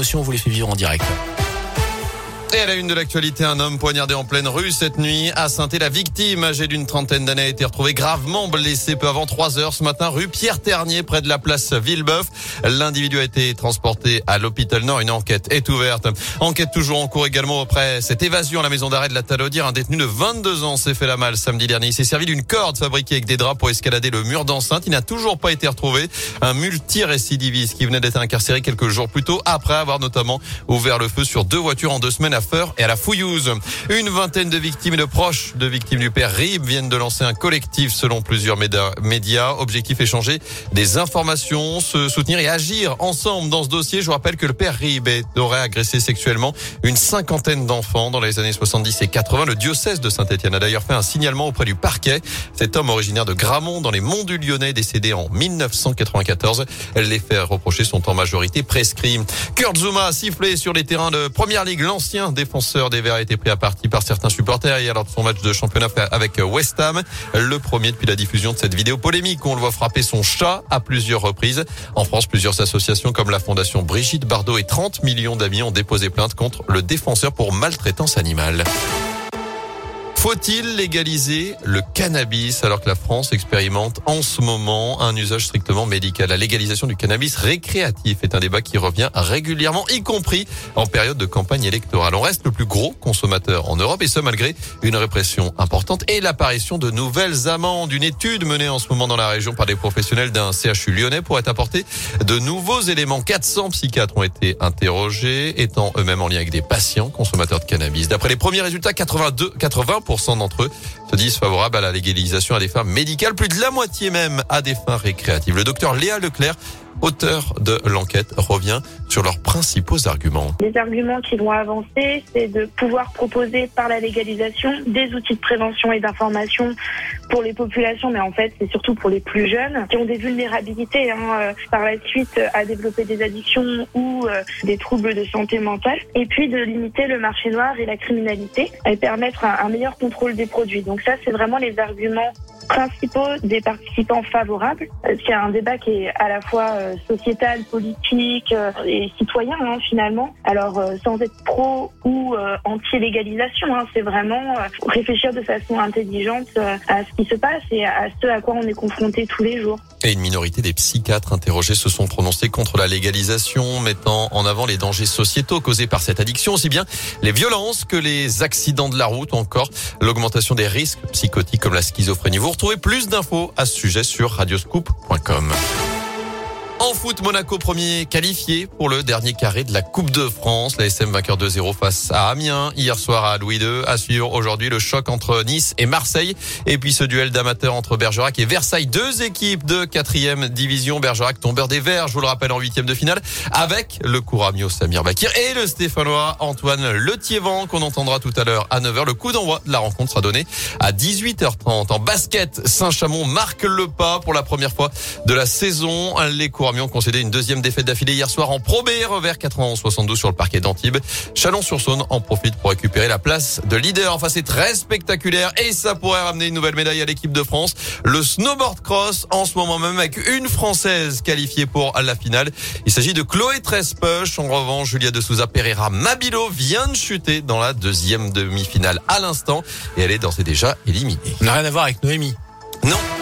l'émotion, vous les fait vivre en direct. Et à la une de l'actualité, un homme poignardé en pleine rue cette nuit à saint La victime, âgée d'une trentaine d'années, a été retrouvée gravement blessée peu avant 3 heures ce matin, rue Pierre Ternier, près de la place Villebeuf. L'individu a été transporté à l'hôpital Nord. Une enquête est ouverte. Enquête toujours en cours également après cette évasion à la maison d'arrêt de la Talaudière. Un détenu de 22 ans s'est fait la malle samedi dernier. Il s'est servi d'une corde fabriquée avec des draps pour escalader le mur d'enceinte. Il n'a toujours pas été retrouvé. Un multirécidiviste qui venait d'être incarcéré quelques jours plus tôt après avoir notamment ouvert le feu sur deux voitures en deux semaines et à la Fouillouse. Une vingtaine de victimes et de proches de victimes du père Rib viennent de lancer un collectif selon plusieurs médias. Objectif échanger des informations, se soutenir et agir ensemble dans ce dossier. Je vous rappelle que le père Rib aurait agressé sexuellement une cinquantaine d'enfants dans les années 70 et 80. Le diocèse de Saint-Etienne a d'ailleurs fait un signalement auprès du parquet. Cet homme originaire de Gramont dans les monts du Lyonnais décédé en 1994. Les faits reprochés sont en majorité prescrits. Kurt Zuma a sifflé sur les terrains de Première Ligue. L'ancien défenseur des Verts a été pris à partie par certains supporters hier lors de son match de championnat avec West Ham. Le premier depuis la diffusion de cette vidéo polémique où on le voit frapper son chat à plusieurs reprises. En France, plusieurs associations comme la Fondation Brigitte Bardot et 30 millions d'amis ont déposé plainte contre le défenseur pour maltraitance animale. Faut-il légaliser le cannabis alors que la France expérimente en ce moment un usage strictement médical? La légalisation du cannabis récréatif est un débat qui revient régulièrement, y compris en période de campagne électorale. On reste le plus gros consommateur en Europe et ce malgré une répression importante et l'apparition de nouvelles amendes. Une étude menée en ce moment dans la région par des professionnels d'un CHU lyonnais pourrait apporter de nouveaux éléments. 400 psychiatres ont été interrogés, étant eux-mêmes en lien avec des patients consommateurs de cannabis. D'après les premiers résultats, 82, 80 d'entre eux se disent favorables à la légalisation à des fins médicales, plus de la moitié même à des fins récréatives. Le docteur Léa Leclerc auteur de l'enquête, revient sur leurs principaux arguments. Les arguments qui vont avancer, c'est de pouvoir proposer par la légalisation des outils de prévention et d'information pour les populations, mais en fait c'est surtout pour les plus jeunes qui ont des vulnérabilités hein, euh, par la suite à développer des addictions ou euh, des troubles de santé mentale, et puis de limiter le marché noir et la criminalité et permettre un, un meilleur contrôle des produits. Donc ça c'est vraiment les arguments principaux des participants favorables. C'est un débat qui est à la fois euh, sociétal, politique euh, et citoyen hein, finalement. Alors euh, sans être pro ou anti-légalisation, hein, c'est vraiment réfléchir de façon intelligente à ce qui se passe et à ce à quoi on est confronté tous les jours. Et une minorité des psychiatres interrogés se sont prononcés contre la légalisation, mettant en avant les dangers sociétaux causés par cette addiction, aussi bien les violences que les accidents de la route ou encore l'augmentation des risques psychotiques comme la schizophrénie. Vous retrouvez plus d'infos à ce sujet sur radioscoop.com. En foot, Monaco premier qualifié pour le dernier carré de la Coupe de France. La SM vainqueur 2-0 face à Amiens hier soir à Louis II. À suivre aujourd'hui le choc entre Nice et Marseille. Et puis ce duel d'amateurs entre Bergerac et Versailles. Deux équipes de quatrième division. Bergerac tombeur des Verts, je vous le rappelle, en huitième de finale avec le Couramio Samir Bakir et le Stéphanois Antoine Letiévent qu'on entendra tout à l'heure à 9h. Le coup d'envoi de la rencontre sera donné à 18h30. En basket, Saint-Chamond marque le pas pour la première fois de la saison. Les Couramions concédé une deuxième défaite d'affilée hier soir en Pro B, revers 91-72 sur le parquet d'Antibes. Chalon-sur-Saône en profite pour récupérer la place de leader. Enfin, c'est très spectaculaire et ça pourrait ramener une nouvelle médaille à l'équipe de France. Le snowboard cross en ce moment même avec une Française qualifiée pour la finale. Il s'agit de Chloé Trespuch. En revanche, Julia de Souza Pereira Mabilo vient de chuter dans la deuxième demi-finale à l'instant et elle est d'ores et déjà éliminée. n'a rien à voir avec Noémie. Non.